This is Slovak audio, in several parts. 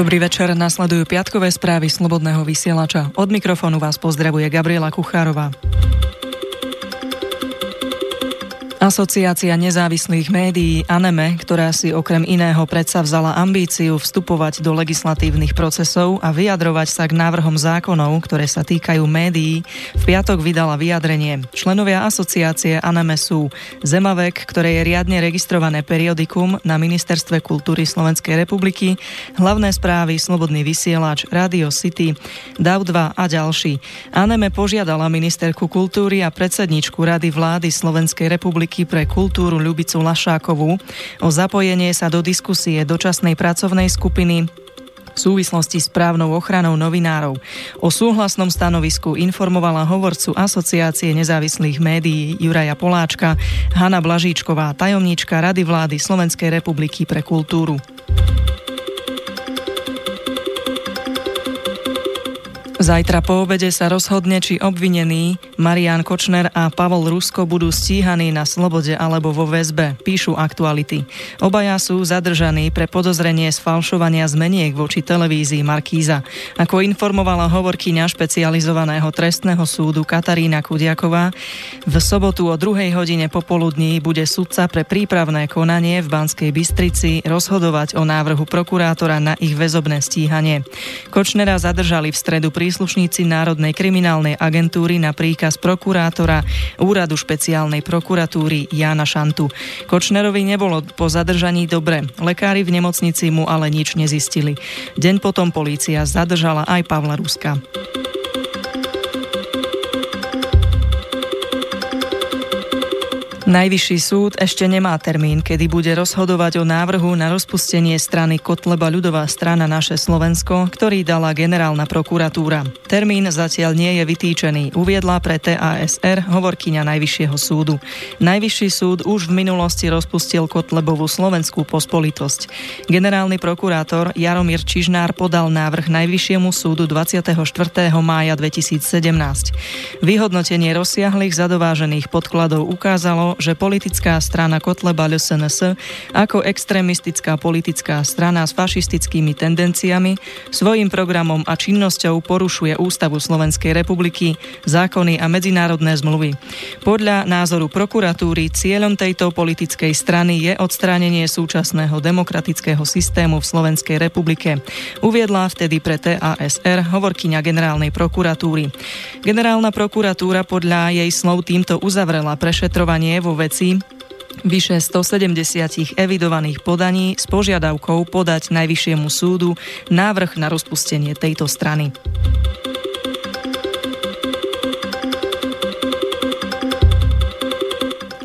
Dobrý večer, nasledujú piatkové správy Slobodného vysielača. Od mikrofónu vás pozdravuje Gabriela Kuchárová. Asociácia nezávislých médií ANEME, ktorá si okrem iného predsa vzala ambíciu vstupovať do legislatívnych procesov a vyjadrovať sa k návrhom zákonov, ktoré sa týkajú médií, v piatok vydala vyjadrenie. Členovia asociácie ANEME sú Zemavek, ktoré je riadne registrované periodikum na Ministerstve kultúry Slovenskej republiky, hlavné správy Slobodný vysielač, Radio City, DAV2 a ďalší. ANEME požiadala ministerku kultúry a predsedničku Rady vlády Slovenskej republiky riaditeľky pre kultúru Ľubicu Lašákovú o zapojenie sa do diskusie dočasnej pracovnej skupiny v súvislosti s právnou ochranou novinárov. O súhlasnom stanovisku informovala hovorcu Asociácie nezávislých médií Juraja Poláčka, Hanna Blažíčková, tajomníčka Rady vlády Slovenskej republiky pre kultúru. Zajtra po obede sa rozhodne, či obvinený Marian Kočner a Pavol Rusko budú stíhaní na slobode alebo vo väzbe, píšu aktuality. Obaja sú zadržaní pre podozrenie sfalšovania zmeniek voči televízii Markíza. Ako informovala hovorkyňa špecializovaného trestného súdu Katarína Kudiaková, v sobotu o druhej hodine popoludní bude sudca pre prípravné konanie v Banskej Bystrici rozhodovať o návrhu prokurátora na ich väzobné stíhanie. Kočnera zadržali v stredu príslušníci Národnej kriminálnej agentúry na príkaz prokurátora Úradu špeciálnej prokuratúry Jána Šantu. Kočnerovi nebolo po zadržaní dobre. Lekári v nemocnici mu ale nič nezistili. Deň potom polícia zadržala aj Pavla Ruska. Najvyšší súd ešte nemá termín, kedy bude rozhodovať o návrhu na rozpustenie strany Kotleba ľudová strana Naše Slovensko, ktorý dala generálna prokuratúra. Termín zatiaľ nie je vytýčený, uviedla pre TASR hovorkyňa Najvyššieho súdu. Najvyšší súd už v minulosti rozpustil Kotlebovú slovenskú pospolitosť. Generálny prokurátor Jaromír Čižnár podal návrh Najvyššiemu súdu 24. mája 2017. Vyhodnotenie rozsiahlých zadovážených podkladov ukázalo, že politická strana Kotleba LSNS ako extrémistická politická strana s fašistickými tendenciami svojim programom a činnosťou porušuje Ústavu Slovenskej republiky, zákony a medzinárodné zmluvy. Podľa názoru prokuratúry cieľom tejto politickej strany je odstránenie súčasného demokratického systému v Slovenskej republike. Uviedla vtedy pre TASR hovorkyňa generálnej prokuratúry. Generálna prokuratúra podľa jej slov týmto uzavrela prešetrovanie vo vo veci vyše 170 evidovaných podaní s požiadavkou podať Najvyššiemu súdu návrh na rozpustenie tejto strany.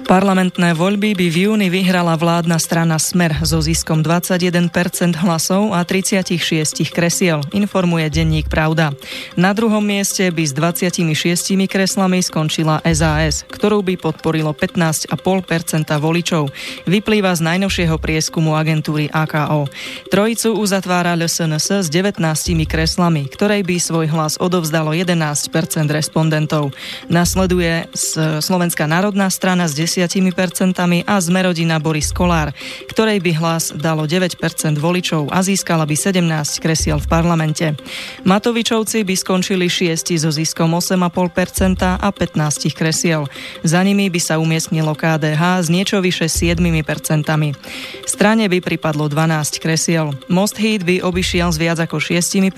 Parlamentné voľby by v júni vyhrala vládna strana Smer so ziskom 21% hlasov a 36 kresiel, informuje denník Pravda. Na druhom mieste by s 26 kreslami skončila SAS, ktorú by podporilo 15,5% voličov. Vyplýva z najnovšieho prieskumu agentúry AKO. Trojicu uzatvára LSNS s 19 kreslami, ktorej by svoj hlas odovzdalo 11% respondentov. Nasleduje Slovenská národná strana s 10 10% a Zmerodina Boris Kolár, ktorej by hlas dalo 9% voličov a získala by 17 kresiel v parlamente. Matovičovci by skončili 6 so ziskom 8,5% a 15 kresiel. Za nimi by sa umiestnilo KDH s niečo vyše 7%. Strane by pripadlo 12 kresiel. Most Heat by obišiel s viac ako 6%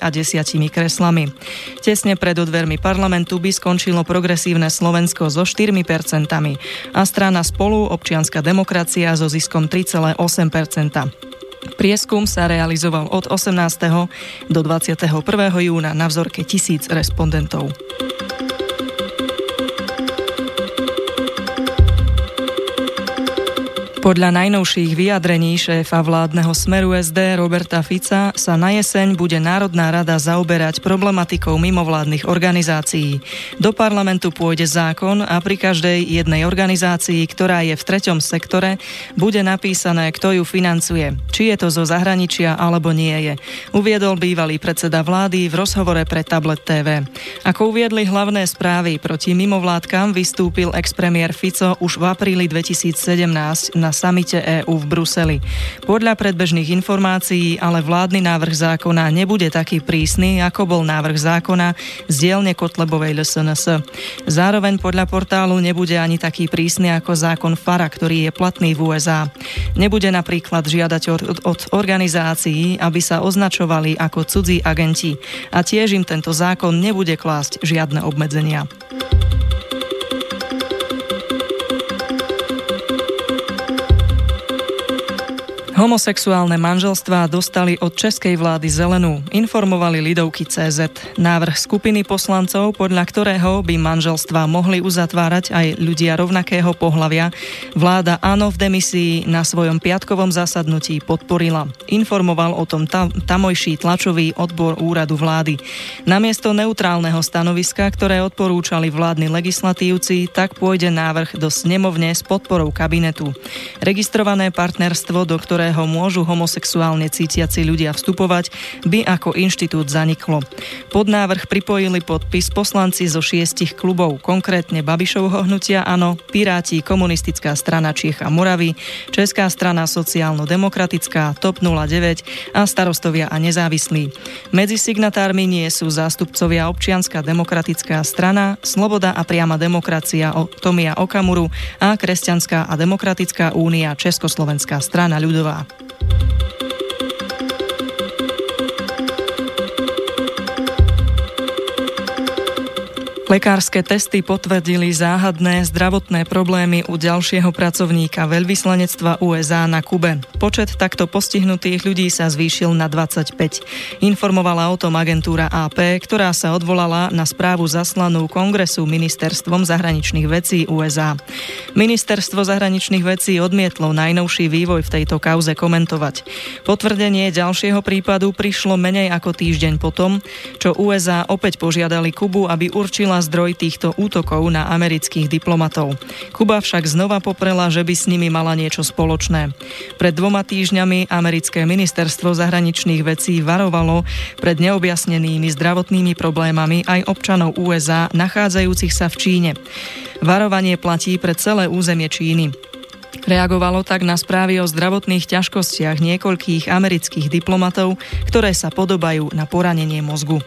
a 10 kreslami. Tesne pred odvermi parlamentu by skončilo progresívne Slovensko so 4% a strana Spolu občianská demokracia so ziskom 3,8% Prieskum sa realizoval od 18. do 21. júna na vzorke tisíc respondentov. Podľa najnovších vyjadrení šéfa vládneho smeru SD Roberta Fica sa na jeseň bude Národná rada zaoberať problematikou mimovládnych organizácií. Do parlamentu pôjde zákon a pri každej jednej organizácii, ktorá je v treťom sektore, bude napísané, kto ju financuje, či je to zo zahraničia alebo nie je. Uviedol bývalý predseda vlády v rozhovore pre Tablet TV. Ako uviedli hlavné správy proti mimovládkam, vystúpil ex-premiér Fico už v apríli 2017 na na samite EÚ v Bruseli. Podľa predbežných informácií ale vládny návrh zákona nebude taký prísny, ako bol návrh zákona z dielne Kotlebovej LSNS. Zároveň podľa portálu nebude ani taký prísny ako zákon FARA, ktorý je platný v USA. Nebude napríklad žiadať od, od organizácií, aby sa označovali ako cudzí agenti a tiež im tento zákon nebude klásť žiadne obmedzenia. Homosexuálne manželstvá dostali od českej vlády zelenú, informovali Lidovky CZ. Návrh skupiny poslancov, podľa ktorého by manželstvá mohli uzatvárať aj ľudia rovnakého pohlavia, vláda Áno v demisii na svojom piatkovom zasadnutí podporila. Informoval o tom tam, tamojší tlačový odbor úradu vlády. Namiesto neutrálneho stanoviska, ktoré odporúčali vládni legislatívci, tak pôjde návrh do snemovne s podporou kabinetu. Registrované partnerstvo, do ktorého ktorého môžu homosexuálne cítiaci ľudia vstupovať, by ako inštitút zaniklo. Pod návrh pripojili podpis poslanci zo šiestich klubov, konkrétne Babišovho hnutia Áno, Piráti, Komunistická strana Čiech a Moravy, Česká strana sociálno-demokratická, TOP 09 a starostovia a nezávislí. Medzi signatármi nie sú zástupcovia občianská demokratická strana, Sloboda a priama demokracia Tomia Okamuru a Kresťanská a demokratická únia Československá strana ľudová. Lekárske testy potvrdili záhadné zdravotné problémy u ďalšieho pracovníka veľvyslanectva USA na Kube. Počet takto postihnutých ľudí sa zvýšil na 25. Informovala o tom agentúra AP, ktorá sa odvolala na správu zaslanú Kongresu ministerstvom zahraničných vecí USA. Ministerstvo zahraničných vecí odmietlo najnovší vývoj v tejto kauze komentovať. Potvrdenie ďalšieho prípadu prišlo menej ako týždeň potom, čo USA opäť požiadali Kubu, aby určila zdroj týchto útokov na amerických diplomatov. Kuba však znova poprela, že by s nimi mala niečo spoločné. Pred dvoma týždňami americké ministerstvo zahraničných vecí varovalo pred neobjasnenými zdravotnými problémami aj občanov USA nachádzajúcich sa v Číne. Varovanie platí pre celé územie Číny. Reagovalo tak na správy o zdravotných ťažkostiach niekoľkých amerických diplomatov, ktoré sa podobajú na poranenie mozgu.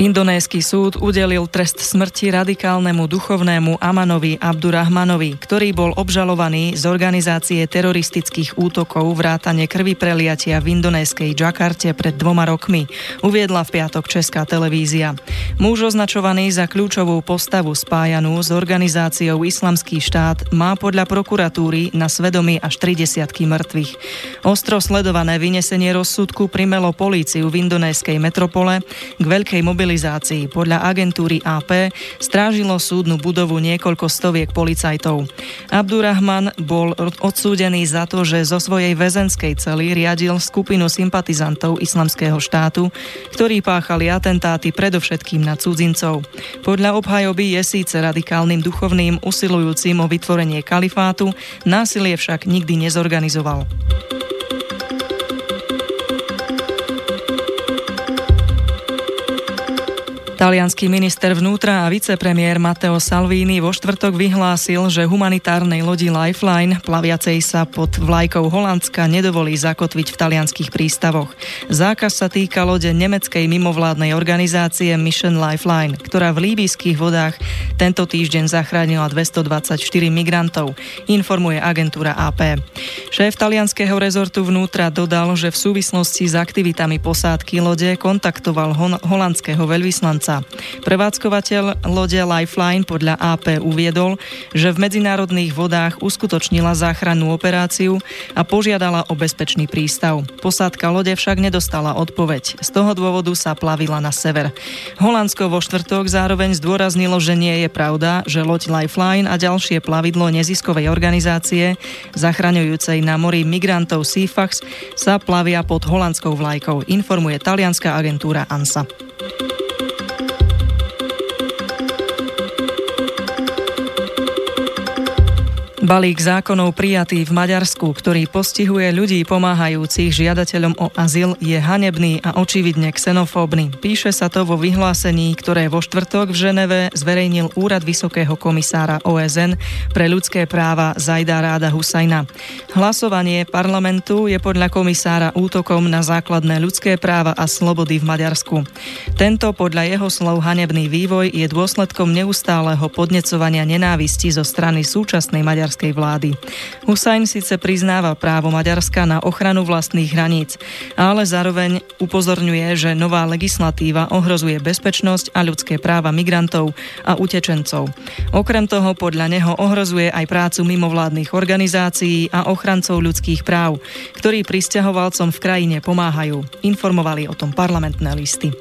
Indonésky súd udelil trest smrti radikálnemu duchovnému Amanovi Abdurrahmanovi, ktorý bol obžalovaný z organizácie teroristických útokov vrátane krvi preliatia v indonéskej Džakarte pred dvoma rokmi, uviedla v piatok Česká televízia. Muž označovaný za kľúčovú postavu spájanú s organizáciou Islamský štát má podľa prokuratúry na svedomí až 30 mŕtvych. Ostro sledované vynesenie rozsudku primelo políciu v indonéskej metropole k veľkej mobilizácii mobilizácii. Podľa agentúry AP strážilo súdnu budovu niekoľko stoviek policajtov. Abdurrahman bol odsúdený za to, že zo svojej väzenskej cely riadil skupinu sympatizantov islamského štátu, ktorí páchali atentáty predovšetkým na cudzincov. Podľa obhajoby je síce radikálnym duchovným usilujúcim o vytvorenie kalifátu, násilie však nikdy nezorganizoval. Talianský minister vnútra a vicepremiér Matteo Salvini vo štvrtok vyhlásil, že humanitárnej lodi Lifeline, plaviacej sa pod vlajkou Holandska, nedovolí zakotviť v talianských prístavoch. Zákaz sa týka lode nemeckej mimovládnej organizácie Mission Lifeline, ktorá v líbyských vodách tento týždeň zachránila 224 migrantov, informuje agentúra AP. Šéf talianského rezortu vnútra dodal, že v súvislosti s aktivitami posádky lode kontaktoval holandského veľvyslanca Nemca. Prevádzkovateľ lode Lifeline podľa AP uviedol, že v medzinárodných vodách uskutočnila záchrannú operáciu a požiadala o bezpečný prístav. Posádka lode však nedostala odpoveď. Z toho dôvodu sa plavila na sever. Holandsko vo štvrtok zároveň zdôraznilo, že nie je pravda, že loď Lifeline a ďalšie plavidlo neziskovej organizácie zachraňujúcej na mori migrantov Seafax sa plavia pod holandskou vlajkou, informuje talianská agentúra ANSA. Balík zákonov prijatý v Maďarsku, ktorý postihuje ľudí pomáhajúcich žiadateľom o azyl, je hanebný a očividne xenofóbny. Píše sa to vo vyhlásení, ktoré vo štvrtok v Ženeve zverejnil Úrad Vysokého komisára OSN pre ľudské práva Zajda Ráda Husajna. Hlasovanie parlamentu je podľa komisára útokom na základné ľudské práva a slobody v Maďarsku. Tento podľa jeho slov hanebný vývoj je dôsledkom neustáleho podnecovania nenávisti zo strany súčasnej Maďarskej maďarskej vlády. Husajn síce priznáva právo Maďarska na ochranu vlastných hraníc, ale zároveň upozorňuje, že nová legislatíva ohrozuje bezpečnosť a ľudské práva migrantov a utečencov. Okrem toho podľa neho ohrozuje aj prácu mimovládnych organizácií a ochrancov ľudských práv, ktorí pristahovalcom v krajine pomáhajú. Informovali o tom parlamentné listy.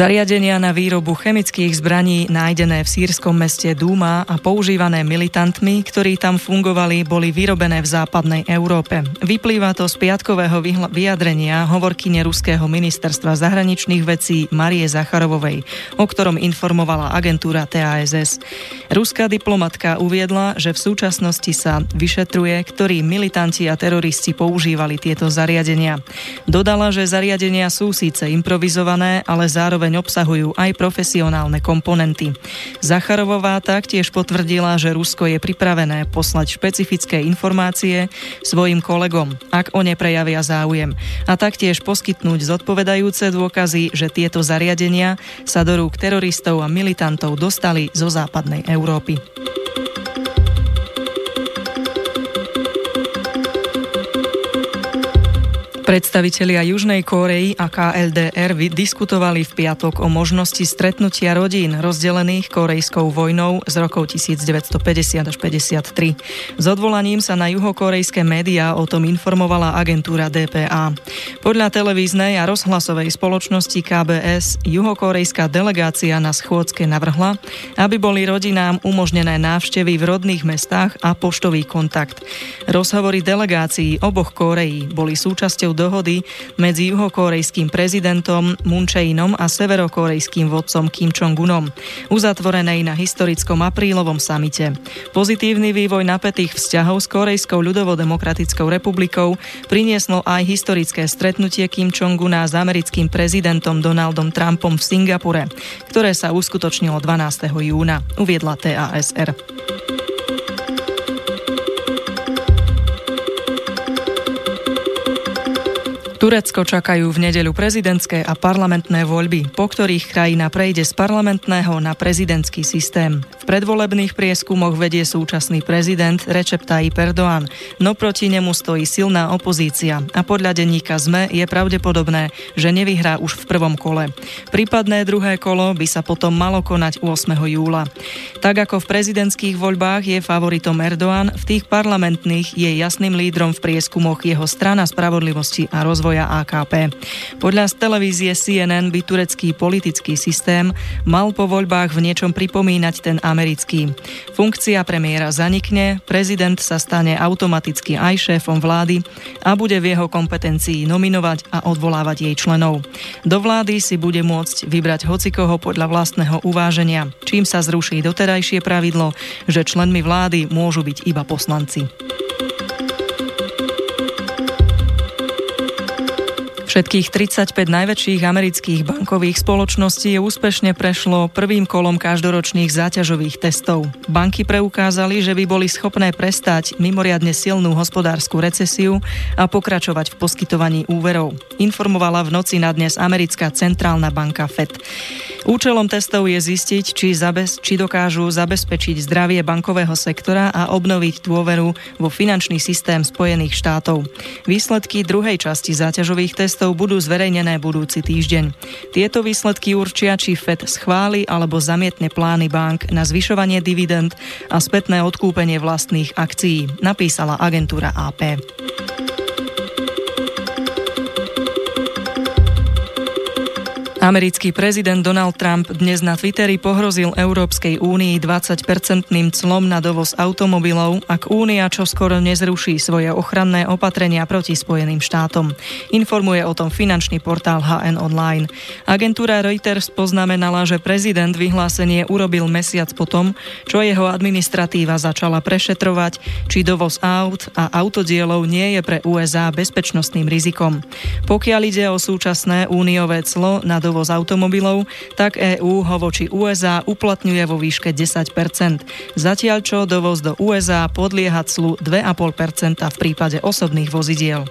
Zariadenia na výrobu chemických zbraní nájdené v sírskom meste Dúma a používané militantmi, ktorí tam fungovali, boli vyrobené v západnej Európe. Vyplýva to z piatkového vyjadrenia hovorkyne Ruského ministerstva zahraničných vecí Marie Zacharovovej, o ktorom informovala agentúra TASS. Ruská diplomatka uviedla, že v súčasnosti sa vyšetruje, ktorí militanti a teroristi používali tieto zariadenia. Dodala, že zariadenia sú síce improvizované, ale zároveň zároveň obsahujú aj profesionálne komponenty. Zacharovová taktiež potvrdila, že Rusko je pripravené poslať špecifické informácie svojim kolegom, ak o ne prejavia záujem, a taktiež poskytnúť zodpovedajúce dôkazy, že tieto zariadenia sa do rúk teroristov a militantov dostali zo západnej Európy. Predstavitelia Južnej Kórei a KLDR diskutovali v piatok o možnosti stretnutia rodín rozdelených korejskou vojnou z rokov 1950 až 53. S odvolaním sa na juhokorejské médiá o tom informovala agentúra DPA. Podľa televíznej a rozhlasovej spoločnosti KBS juhokorejská delegácia na schôdzke navrhla, aby boli rodinám umožnené návštevy v rodných mestách a poštový kontakt. Rozhovory delegácií oboch Kóreí boli súčasťou dohody medzi juhokorejským prezidentom Moon Jae-inom a severokorejským vodcom Kim Jong-unom, uzatvorenej na historickom aprílovom samite. Pozitívny vývoj napätých vzťahov s Korejskou ľudovodemokratickou republikou prinieslo aj historické stretnutie Kim Jong-una s americkým prezidentom Donaldom Trumpom v Singapure, ktoré sa uskutočnilo 12. júna, uviedla TASR. Turecko čakajú v nedeľu prezidentské a parlamentné voľby, po ktorých krajina prejde z parlamentného na prezidentský systém. V predvolebných prieskumoch vedie súčasný prezident Recep Tayyip Erdoğan, no proti nemu stojí silná opozícia a podľa denníka ZME je pravdepodobné, že nevyhrá už v prvom kole. Prípadné druhé kolo by sa potom malo konať 8. júla. Tak ako v prezidentských voľbách je favoritom Erdoğan, v tých parlamentných je jasným lídrom v prieskumoch jeho strana spravodlivosti a rozvoja rozvoja AKP. Podľa televízie CNN by turecký politický systém mal po voľbách v niečom pripomínať ten americký. Funkcia premiéra zanikne, prezident sa stane automaticky aj šéfom vlády a bude v jeho kompetencii nominovať a odvolávať jej členov. Do vlády si bude môcť vybrať hocikoho podľa vlastného uváženia, čím sa zruší doterajšie pravidlo, že členmi vlády môžu byť iba poslanci. Všetkých 35 najväčších amerických bankových spoločností úspešne prešlo prvým kolom každoročných záťažových testov. Banky preukázali, že by boli schopné prestať mimoriadne silnú hospodárskú recesiu a pokračovať v poskytovaní úverov. Informovala v noci na dnes americká centrálna banka FED. Účelom testov je zistiť, či, zabez, či dokážu zabezpečiť zdravie bankového sektora a obnoviť dôveru vo finančný systém Spojených štátov. Výsledky druhej časti záťažových testov budú zverejnené budúci týždeň. Tieto výsledky určia, či FED schváli alebo zamietne plány bank na zvyšovanie dividend a spätné odkúpenie vlastných akcií, napísala agentúra AP. Americký prezident Donald Trump dnes na Twitteri pohrozil Európskej únii 20-percentným clom na dovoz automobilov, ak únia čoskoro nezruší svoje ochranné opatrenia proti Spojeným štátom. Informuje o tom finančný portál HN Online. Agentúra Reuters poznamenala, že prezident vyhlásenie urobil mesiac potom, čo jeho administratíva začala prešetrovať, či dovoz aut a autodielov nie je pre USA bezpečnostným rizikom. Pokiaľ ide o súčasné úniové clo na dovoz automobilov, tak EÚ ho voči USA uplatňuje vo výške 10 zatiaľ čo dovoz do USA podlieha clu 2,5% v prípade osobných vozidiel.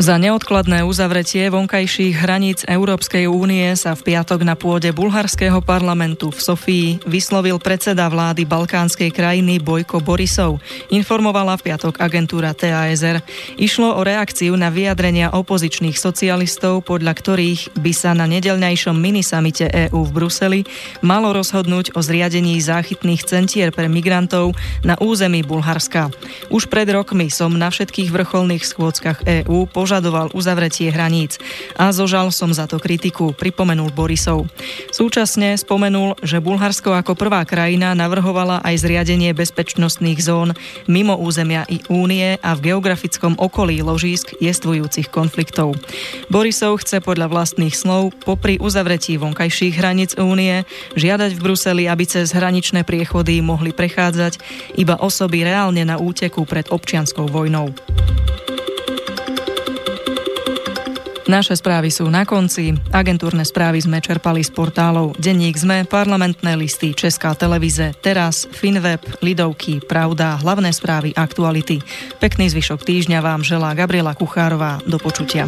Za neodkladné uzavretie vonkajších hraníc Európskej únie sa v piatok na pôde bulharského parlamentu v Sofii vyslovil predseda vlády balkánskej krajiny Bojko Borisov. Informovala v piatok agentúra TASR. Išlo o reakciu na vyjadrenia opozičných socialistov, podľa ktorých by sa na nedelňajšom minisamite EÚ v Bruseli malo rozhodnúť o zriadení záchytných centier pre migrantov na území Bulharska. Už pred rokmi som na všetkých vrcholných schôdzkach EÚ požadoval uzavretie hraníc a zožal som za to kritiku, pripomenul Borisov. Súčasne spomenul, že Bulharsko ako prvá krajina navrhovala aj zriadenie bezpečnostných zón mimo územia i únie a v geografickom okolí ložísk jestvujúcich konfliktov. Borisov chce podľa vlastných slov popri uzavretí vonkajších hraníc únie žiadať v Bruseli, aby cez hraničné priechody mohli prechádzať iba osoby reálne na úteku pred občianskou vojnou. Naše správy sú na konci. Agentúrne správy sme čerpali z portálov Denník sme, parlamentné listy, Česká televíze, Teraz, Finweb, Lidovky, Pravda, hlavné správy, aktuality. Pekný zvyšok týždňa vám želá Gabriela Kuchárová. Do počutia.